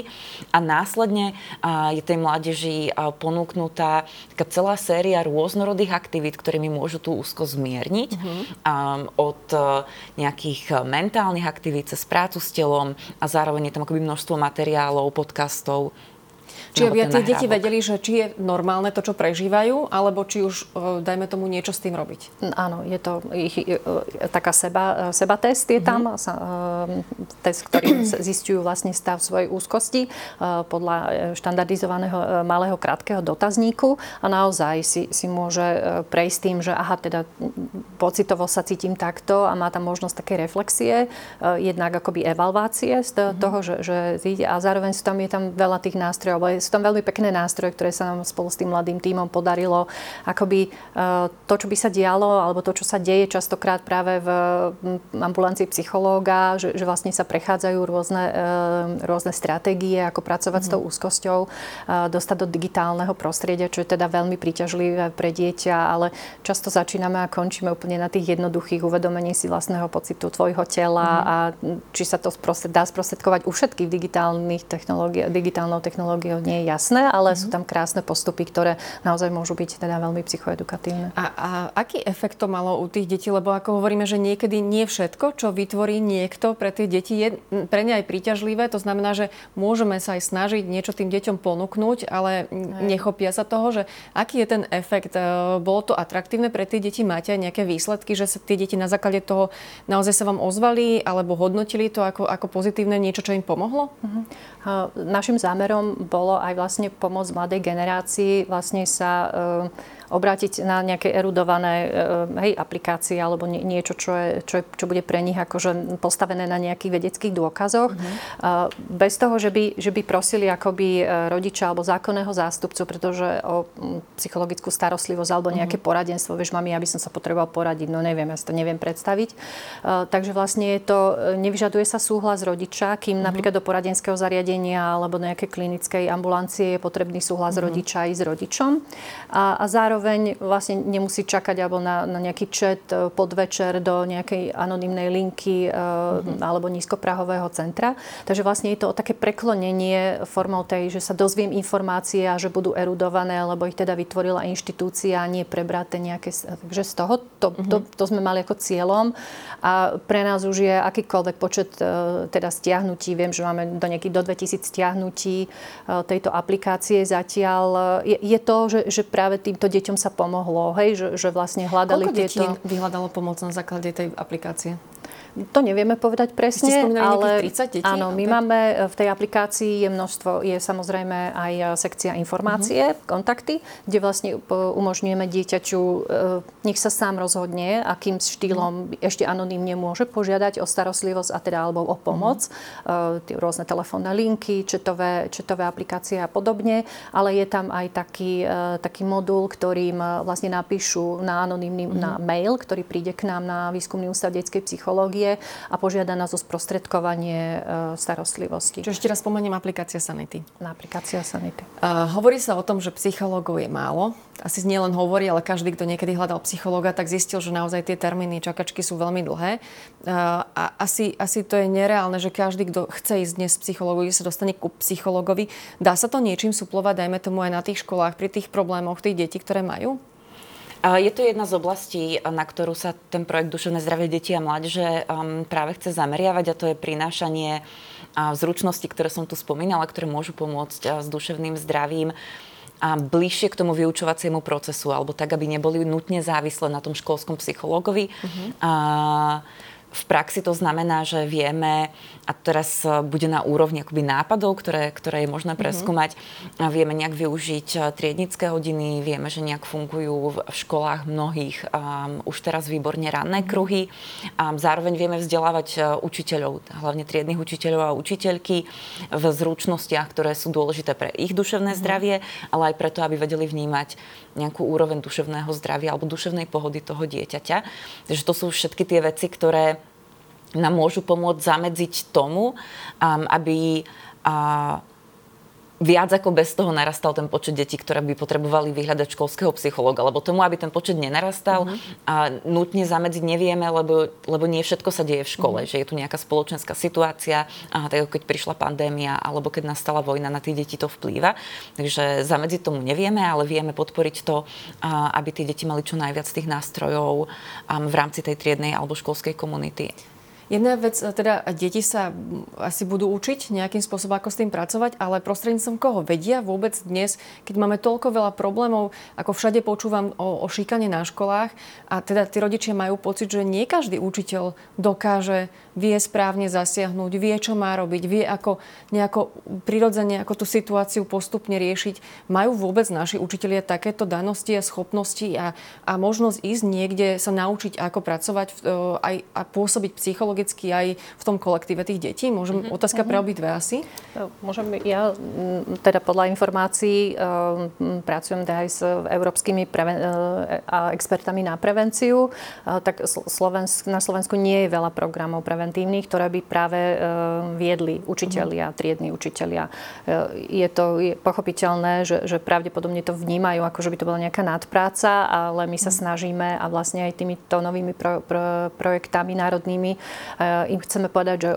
A následne a, je tej mládeži a, ponúknutá taká celá séria rôznorodých aktivít, ktorými môžu tú úzkosť zmierniť. Mm-hmm. A, od a, nejakých mentálnych aktivít cez prácu s telom a zároveň je tam akoby množstvo materiálov, podcastov, či aby tie deti vedeli, že či je normálne to, čo prežívajú, alebo či už, e, dajme tomu, niečo s tým robiť. Áno, je to ich, e, taká seba, seba test je tam, mm-hmm. test, ktorý zistujú vlastne stav svojej úzkosti podľa štandardizovaného malého krátkeho dotazníku a naozaj si, si môže prejsť tým, že aha, teda pocitovo sa cítim takto a má tam možnosť také reflexie, jednak akoby evalvácie z mm-hmm. toho, že, že a zároveň sú tam, je tam veľa tých nástrojov, sú tam veľmi pekné nástroje, ktoré sa nám spolu s tým mladým tímom podarilo. Akoby e, to, čo by sa dialo, alebo to, čo sa deje častokrát práve v ambulancii psychológa, že, že vlastne sa prechádzajú rôzne, e, rôzne stratégie, ako pracovať mm. s tou mhm. úzkosťou, e, dostať do digitálneho prostredia, čo je teda veľmi príťažlivé pre dieťa, ale často začíname a končíme úplne na tých jednoduchých uvedomení si vlastného pocitu tvojho tela mm. a či sa to dá sprostredkovať u všetkých digitálnych technológií, digitálnou technológiou nie je jasné, ale mm-hmm. sú tam krásne postupy, ktoré naozaj môžu byť teda veľmi psychoedukatívne. A, a aký efekt to malo u tých detí? Lebo ako hovoríme, že niekedy nie všetko, čo vytvorí niekto pre tie deti, je pre ne aj príťažlivé. To znamená, že môžeme sa aj snažiť niečo tým deťom ponúknuť, ale nechopia sa toho, že aký je ten efekt? E, bolo to atraktívne pre tie deti? Máte aj nejaké výsledky, že sa tie deti na základe toho naozaj sa vám ozvali alebo hodnotili to ako, ako pozitívne niečo, čo im pomohlo? Uh-huh. Našim zámerom bolo aj vlastne pomôcť mladej generácii vlastne sa obrátiť na nejaké erudované eh, hej, aplikácie alebo niečo, čo, je, čo, je, čo bude pre nich akože postavené na nejakých vedeckých dôkazoch. Mm-hmm. Bez toho, že by, že by prosili akoby eh, rodiča alebo zákonného zástupcu, pretože o psychologickú starostlivosť alebo nejaké mm-hmm. poradenstvo, vieš, mami, aby som sa potreboval poradiť, no neviem, ja si to neviem predstaviť. Takže vlastne je to, nevyžaduje sa súhlas rodiča, kým mm-hmm. napríklad do poradenského zariadenia alebo nejakej klinickej ambulancie je potrebný súhlas mm-hmm. rodiča aj s rodičom. A, a zároveň zároveň vlastne nemusí čakať alebo na, na nejaký chat e, podvečer do nejakej anonymnej linky mm-hmm. alebo nízkoprahového centra. Takže vlastne je to o také preklonenie formou tej, že sa dozviem informácie a že budú erudované, lebo ich teda vytvorila inštitúcia a nie prebraté nejaké... Takže z toho to, mm-hmm. to, to sme mali ako cieľom a pre nás už je akýkoľvek počet e, teda stiahnutí. Viem, že máme do nejakých do 2000 stiahnutí tejto aplikácie zatiaľ. Je, je to, že, že práve týmto deťom deťom sa pomohlo, hej, že, že vlastne hľadali Koľko tieto... detí vyhľadalo pomoc na základe tej aplikácie? To nevieme povedať presne, ale 30 detí? áno, my máme v tej aplikácii je množstvo, je samozrejme aj sekcia informácie, uh-huh. kontakty, kde vlastne umožňujeme dieťaťu, e, nech sa sám rozhodne, akým štýlom uh-huh. ešte anonymne môže požiadať o starostlivosť a teda alebo o pomoc. Uh-huh. Rôzne telefónne linky, četové, četové aplikácie a podobne, ale je tam aj taký, e, taký modul, ktorým vlastne napíšu na anonymný uh-huh. na mail, ktorý príde k nám na výskumný ústav detskej psychológie a požiada nás o sprostredkovanie e, starostlivosti. Čo ešte raz spomeniem, aplikácia Sanity. Na aplikácia Sanity. Uh, hovorí sa o tom, že psychológov je málo. Asi nie len hovorí, ale každý, kto niekedy hľadal psychológa, tak zistil, že naozaj tie termíny čakačky sú veľmi dlhé. Uh, a asi, asi to je nereálne, že každý, kto chce ísť dnes psychológovi, sa dostane ku psychologovi. Dá sa to niečím suplovať, dajme tomu aj na tých školách, pri tých problémoch tých detí, ktoré majú? Je to jedna z oblastí, na ktorú sa ten projekt Duševné zdravie detí a mládeže um, práve chce zameriavať a to je prinášanie zručnosti, ktoré som tu spomínala, ktoré môžu pomôcť s duševným zdravím a bližšie k tomu vyučovaciemu procesu, alebo tak, aby neboli nutne závislé na tom školskom psychológovi. Uh-huh. A v praxi to znamená, že vieme, a teraz e, bude na úrovni akoby nápadov, ktoré, ktoré je možné mhm. preskúmať, mm-hmm. vieme nejak využiť e, triednické hodiny, vieme, že nejak fungujú v školách mnohých um, už teraz výborne ranné mm-hmm. kruhy. Um, zároveň vieme vzdelávať uh, učiteľov, hlavne triednych učiteľov a učiteľky v zručnostiach, ktoré sú dôležité pre ich duševné mm-hmm. zdravie, ale aj preto, aby vedeli vnímať nejakú úroveň duševného zdravia alebo duševnej pohody toho dieťaťa. Takže to sú všetky tie veci, ktoré nám môžu pomôcť zamedziť tomu, um, aby viac ako bez toho narastal ten počet detí, ktoré by potrebovali vyhľadať školského psychológa. Lebo tomu, aby ten počet nenarastal, mm-hmm. a nutne zamedziť nevieme, lebo, lebo nie všetko sa deje v škole. Mm-hmm. Že je tu nejaká spoločenská situácia, a tak ako keď prišla pandémia, alebo keď nastala vojna, na tie deti to vplýva. Takže zamedziť tomu nevieme, ale vieme podporiť to, aby tie deti mali čo najviac tých nástrojov v rámci tej triednej alebo školskej komunity. Jedna vec, e, teda deti sa asi budú učiť nejakým spôsobom, ako s tým pracovať, ale prostredníctvom koho? Vedia vôbec dnes, keď máme toľko veľa problémov, ako všade počúvam o, o šikane na školách a teda tí rodičia majú pocit, že nie každý učiteľ dokáže vie správne zasiahnuť, vie, čo má robiť, vie, ako nejako prirodzene, ako tú situáciu postupne riešiť. Majú vôbec naši učitelia takéto danosti a schopnosti a, a možnosť ísť niekde sa naučiť, ako pracovať e, aj, a pôsobiť psychologicky aj v tom kolektíve tých detí? Môžem, mm-hmm. otázka pre obidve asi? E, môžem, ja teda podľa informácií um, pracujem teda aj s európskymi preven- a expertami na prevenciu, tak Slovensk, na Slovensku nie je veľa programov prevencie preventívnych, ktoré by práve e, viedli učitelia, mhm. triedni učitelia. E, je to je pochopiteľné, že, že pravdepodobne to vnímajú, ako že by to bola nejaká nadpráca, ale my sa mhm. snažíme a vlastne aj týmito novými pro, pro, projektami národnými e, im chceme povedať, že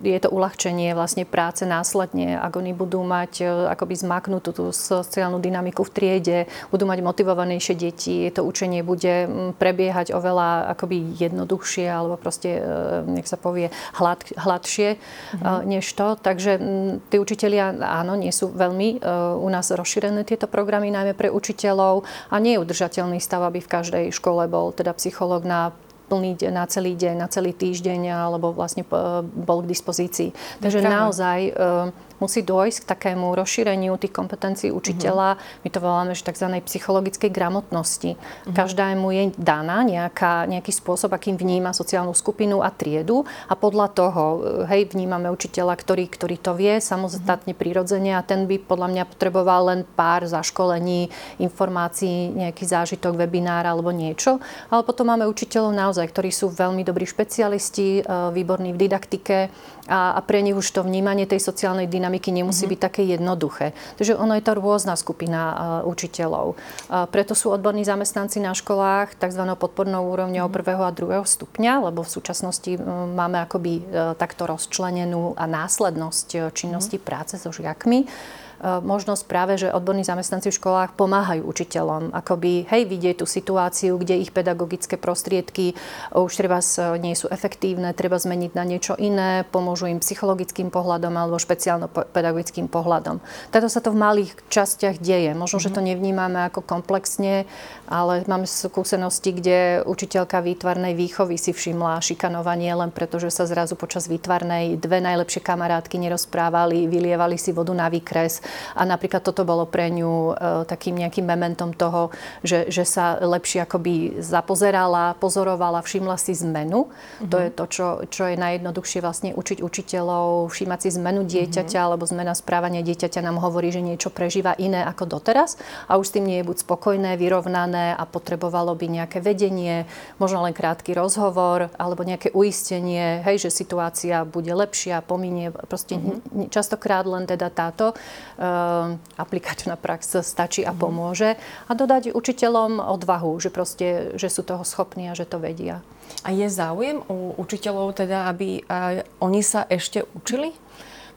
je to uľahčenie vlastne práce následne, ak oni budú mať akoby zmaknutú tú sociálnu dynamiku v triede, budú mať motivovanejšie deti, to učenie bude prebiehať oveľa akoby jednoduchšie alebo proste, nech sa povie, je hlad, hladšie mm-hmm. než to. Takže tí učitelia, áno, nie sú veľmi uh, u nás rozšírené tieto programy, najmä pre učiteľov a nie je udržateľný stav, aby v každej škole bol teda psychológ na plný na celý deň, na celý týždeň, alebo vlastne bol k dispozícii. Takže naozaj musí dôjsť k takému rozšíreniu tých kompetencií učiteľa. Uh-huh. My to voláme, že tzv. psychologickej gramotnosti. Uh-huh. Každému je daná nejaká, nejaký spôsob, akým vníma sociálnu skupinu a triedu a podľa toho, eh, hej, vnímame učiteľa, ktorý, ktorý to vie samostatne, uh-huh. prirodzene a ten by podľa mňa potreboval len pár zaškolení, informácií, nejaký zážitok, webinár alebo niečo. Ale potom máme učiteľov naozaj, ktorí sú veľmi dobrí špecialisti, eh, výborní v didaktike, a, a pre nich už to vnímanie tej sociálnej dynamiky nemusí mm-hmm. byť také jednoduché. Takže ono je to rôzna skupina uh, učiteľov. Uh, preto sú odborní zamestnanci na školách tzv. podpornou úrovňou mm-hmm. prvého a druhého stupňa, lebo v súčasnosti um, máme akoby uh, takto rozčlenenú a následnosť uh, činnosti mm-hmm. práce so žiakmi. E, možnosť práve, že odborní zamestnanci v školách pomáhajú učiteľom, akoby, hej, vidieť tú situáciu, kde ich pedagogické prostriedky už treba nie sú efektívne, treba zmeniť na niečo iné, pomôžu im psychologickým pohľadom alebo špeciálno-pedagogickým pohľadom. Tato sa to v malých častiach deje. Možno, mm-hmm. že to mhm. nevnímame ako komplexne, ale máme skúsenosti, kde učiteľka výtvarnej výchovy si všimla šikanovanie len preto, že sa zrazu počas výtvarnej dve najlepšie kamarátky nerozprávali, vylievali si vodu na výkres a napríklad toto bolo pre ňu e, takým nejakým mementom toho, že, že sa lepšie akoby zapozerala, pozorovala, všimla si zmenu. Mm-hmm. To je to, čo, čo je najjednoduchšie vlastne učiť učiteľov, všímať si zmenu dieťaťa, mm-hmm. alebo zmena správania dieťaťa nám hovorí, že niečo prežíva iné ako doteraz a už s tým nie je buď spokojné, vyrovnané a potrebovalo by nejaké vedenie, možno len krátky rozhovor alebo nejaké uistenie, hej, že situácia bude lepšia, pominie. Proste mm-hmm. častokrát len teda táto aplikačná prax stačí a mhm. pomôže. A dodať učiteľom odvahu, že proste, že sú toho schopní a že to vedia. A je záujem u učiteľov teda, aby oni sa ešte učili?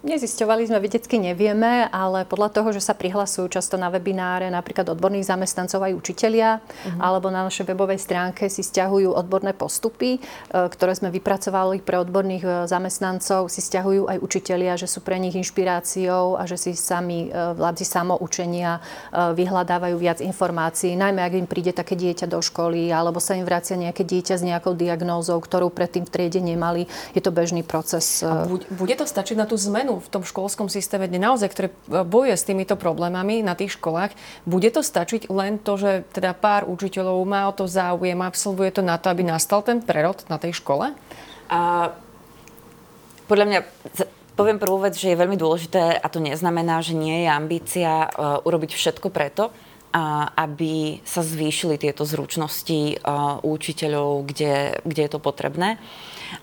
Nezisťovali sme, vedecky nevieme, ale podľa toho, že sa prihlasujú často na webináre napríklad odborných zamestnancov aj učitelia, uh-huh. alebo na našej webovej stránke si stiahujú odborné postupy, e, ktoré sme vypracovali pre odborných e, zamestnancov, si stiahujú aj učitelia, že sú pre nich inšpiráciou a že si sami e, v rámci samoučenia vyhľadávajú viac informácií, najmä ak im príde také dieťa do školy, alebo sa im vracia nejaké dieťa s nejakou diagnózou, ktorú predtým v triede nemali. Je to bežný proces. A bude to stačiť na tú zmenu? Zmenu v tom školskom systéme, kde naozaj, ktoré e, bojuje s týmito problémami na tých školách, bude to stačiť len to, že teda pár učiteľov má o to záujem, absolvuje to na to, aby nastal ten prerod na tej škole? A, podľa mňa poviem prvú vec, že je veľmi dôležité a to neznamená, že nie je ambícia uh, urobiť všetko preto, aby sa zvýšili tieto zručnosti uh, učiteľov, kde, kde je to potrebné.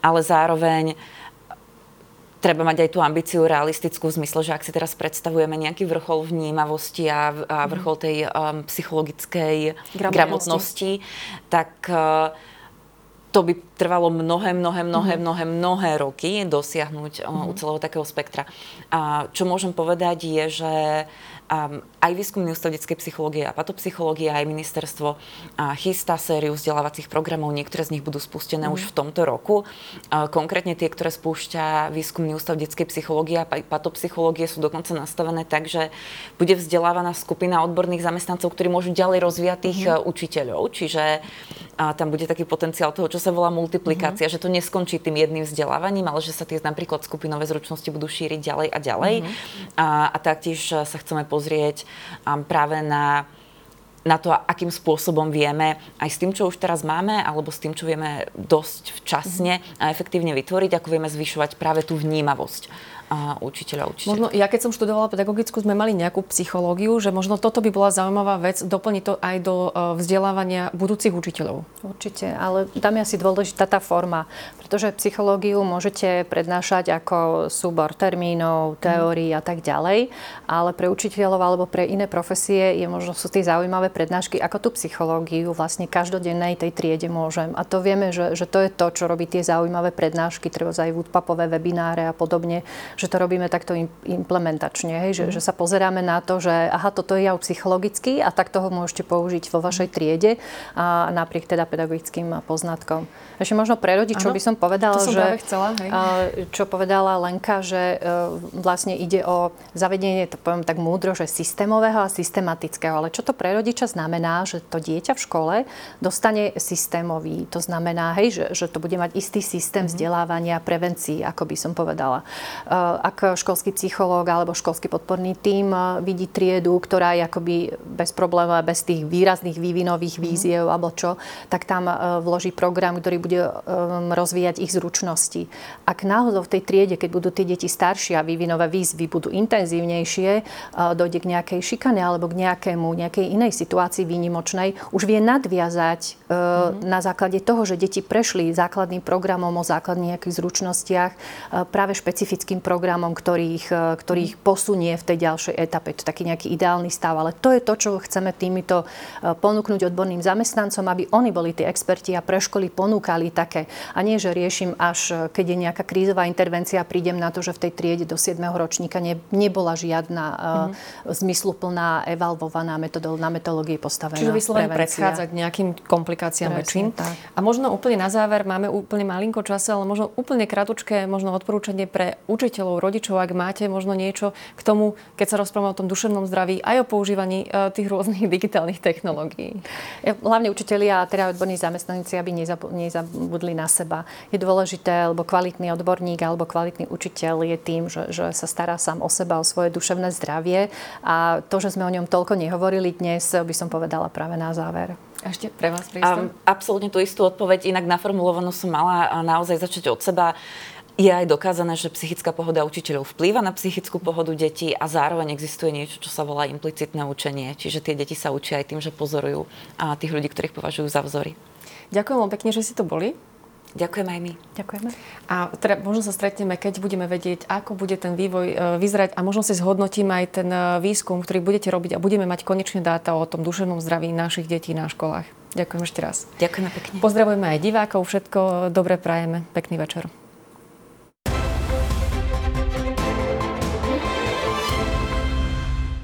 Ale zároveň treba mať aj tú ambíciu realistickú v zmysle, že ak si teraz predstavujeme nejaký vrchol vnímavosti a, a mhm. vrchol tej um, psychologickej gramotnosti, gramotnosti tak uh, to by trvalo mnohé, mnohé, mnohé, mm mnohé, mnohé roky dosiahnuť uh, mm u celého takého spektra. A čo môžem povedať je, že um, aj výskumný ústav detskej psychológie a patopsychológie, aj ministerstvo uh, chystá sériu vzdelávacích programov. Niektoré z nich budú spustené mm. už v tomto roku. Uh, konkrétne tie, ktoré spúšťa výskumný ústav detskej psychológie a patopsychológie sú dokonca nastavené tak, že bude vzdelávaná skupina odborných zamestnancov, ktorí môžu ďalej rozvíjať tých mm. učiteľov. Čiže uh, tam bude taký potenciál toho, čo sa volá multiplikácia, mm. že to neskončí tým jedným vzdelávaním, ale že sa tie napríklad skupinové zručnosti budú šíriť ďalej a ďalej. Mm. A, a taktiež sa chceme pozrieť um, práve na na to, akým spôsobom vieme aj s tým, čo už teraz máme, alebo s tým, čo vieme dosť včasne a efektívne vytvoriť, ako vieme zvyšovať práve tú vnímavosť a učiteľa učiteľa. Možno ja keď som študovala pedagogickú, sme mali nejakú psychológiu, že možno toto by bola zaujímavá vec, doplniť to aj do e, vzdelávania budúcich učiteľov. Určite, ale tam je asi dôležitá tá forma, pretože psychológiu môžete prednášať ako súbor termínov, teórií a tak ďalej, ale pre učiteľov alebo pre iné profesie je možno sú tie zaujímavé prednášky, ako tú psychológiu vlastne každodennej tej triede môžem. A to vieme, že, že to je to, čo robí tie zaujímavé prednášky, treba aj woodpapové webináre a podobne, že to robíme takto implementačne, hej, že, mm. že sa pozeráme na to, že aha, toto je jav psychologický a tak toho môžete použiť vo vašej triede a napriek teda pedagogickým poznatkom. Ešte možno pre rodičov by som povedala, som že chcela, hej. čo povedala Lenka, že e, vlastne ide o zavedenie, to poviem tak múdro, že systémového a systematického. Ale čo to pre rodiča znamená, že to dieťa v škole dostane systémový. To znamená, hej, že, že to bude mať istý systém mm-hmm. vzdelávania, prevencií, ako by som povedala. E, ak školský psychológ alebo školský podporný tím e, vidí triedu, ktorá je akoby bez problémov, bez tých výrazných vývinových mm-hmm. víziev alebo čo, tak tam vloží program, ktorý bude um, rozvíjať ich zručnosti. Ak náhodou v tej triede, keď budú tie deti staršie a vývinové výzvy budú intenzívnejšie, dojde k nejakej šikane alebo k nejakému, nejakej inej situácii výnimočnej, už vie nadviazať mm-hmm. na základe toho, že deti prešli základným programom o základných nejakých zručnostiach, uh, práve špecifickým programom, ktorých, uh, ktorých posunie v tej ďalšej etape. To je taký nejaký ideálny stav, ale to je to, čo chceme týmito uh, ponúknuť odborným zamestnancom, aby oni boli tí experti a preškoli ponúkali mali také. A nie, že riešim až, keď je nejaká krízová intervencia, prídem na to, že v tej triede do 7. ročníka ne, nebola žiadna mm-hmm. zmysluplná, evalvovaná metodol, na metodológii postavená Čiže vyslovene predchádzať nejakým komplikáciám väčším. A možno úplne na záver, máme úplne malinko času, ale možno úplne kratučké možno odporúčanie pre učiteľov, rodičov, ak máte možno niečo k tomu, keď sa rozprávame o tom duševnom zdraví, aj o používaní uh, tých rôznych digitálnych technológií. Hlavne učiteľia a teda odborní zamestnanci, aby nezab- nezab- zabudli na seba. Je dôležité, lebo kvalitný odborník alebo kvalitný učiteľ je tým, že, že sa stará sám o seba, o svoje duševné zdravie. A to, že sme o ňom toľko nehovorili dnes, by som povedala práve na záver. Ešte pre vás prístup? Um, absolútne tú istú odpoveď, inak naformulovanú som mala naozaj začať od seba. Je aj dokázané, že psychická pohoda učiteľov vplýva na psychickú pohodu detí a zároveň existuje niečo, čo sa volá implicitné učenie. Čiže tie deti sa učia aj tým, že pozorujú a tých ľudí, ktorých považujú za vzory. Ďakujem vám pekne, že si tu boli. Ďakujem aj my. Ďakujeme. A teda možno sa stretneme, keď budeme vedieť, ako bude ten vývoj e, vyzerať a možno si zhodnotíme aj ten e, výskum, ktorý budete robiť a budeme mať konečne dáta o tom duševnom zdraví našich detí na školách. Ďakujem ešte raz. Ďakujeme pekne. Pozdravujeme aj divákov, všetko dobre prajeme. Pekný večer.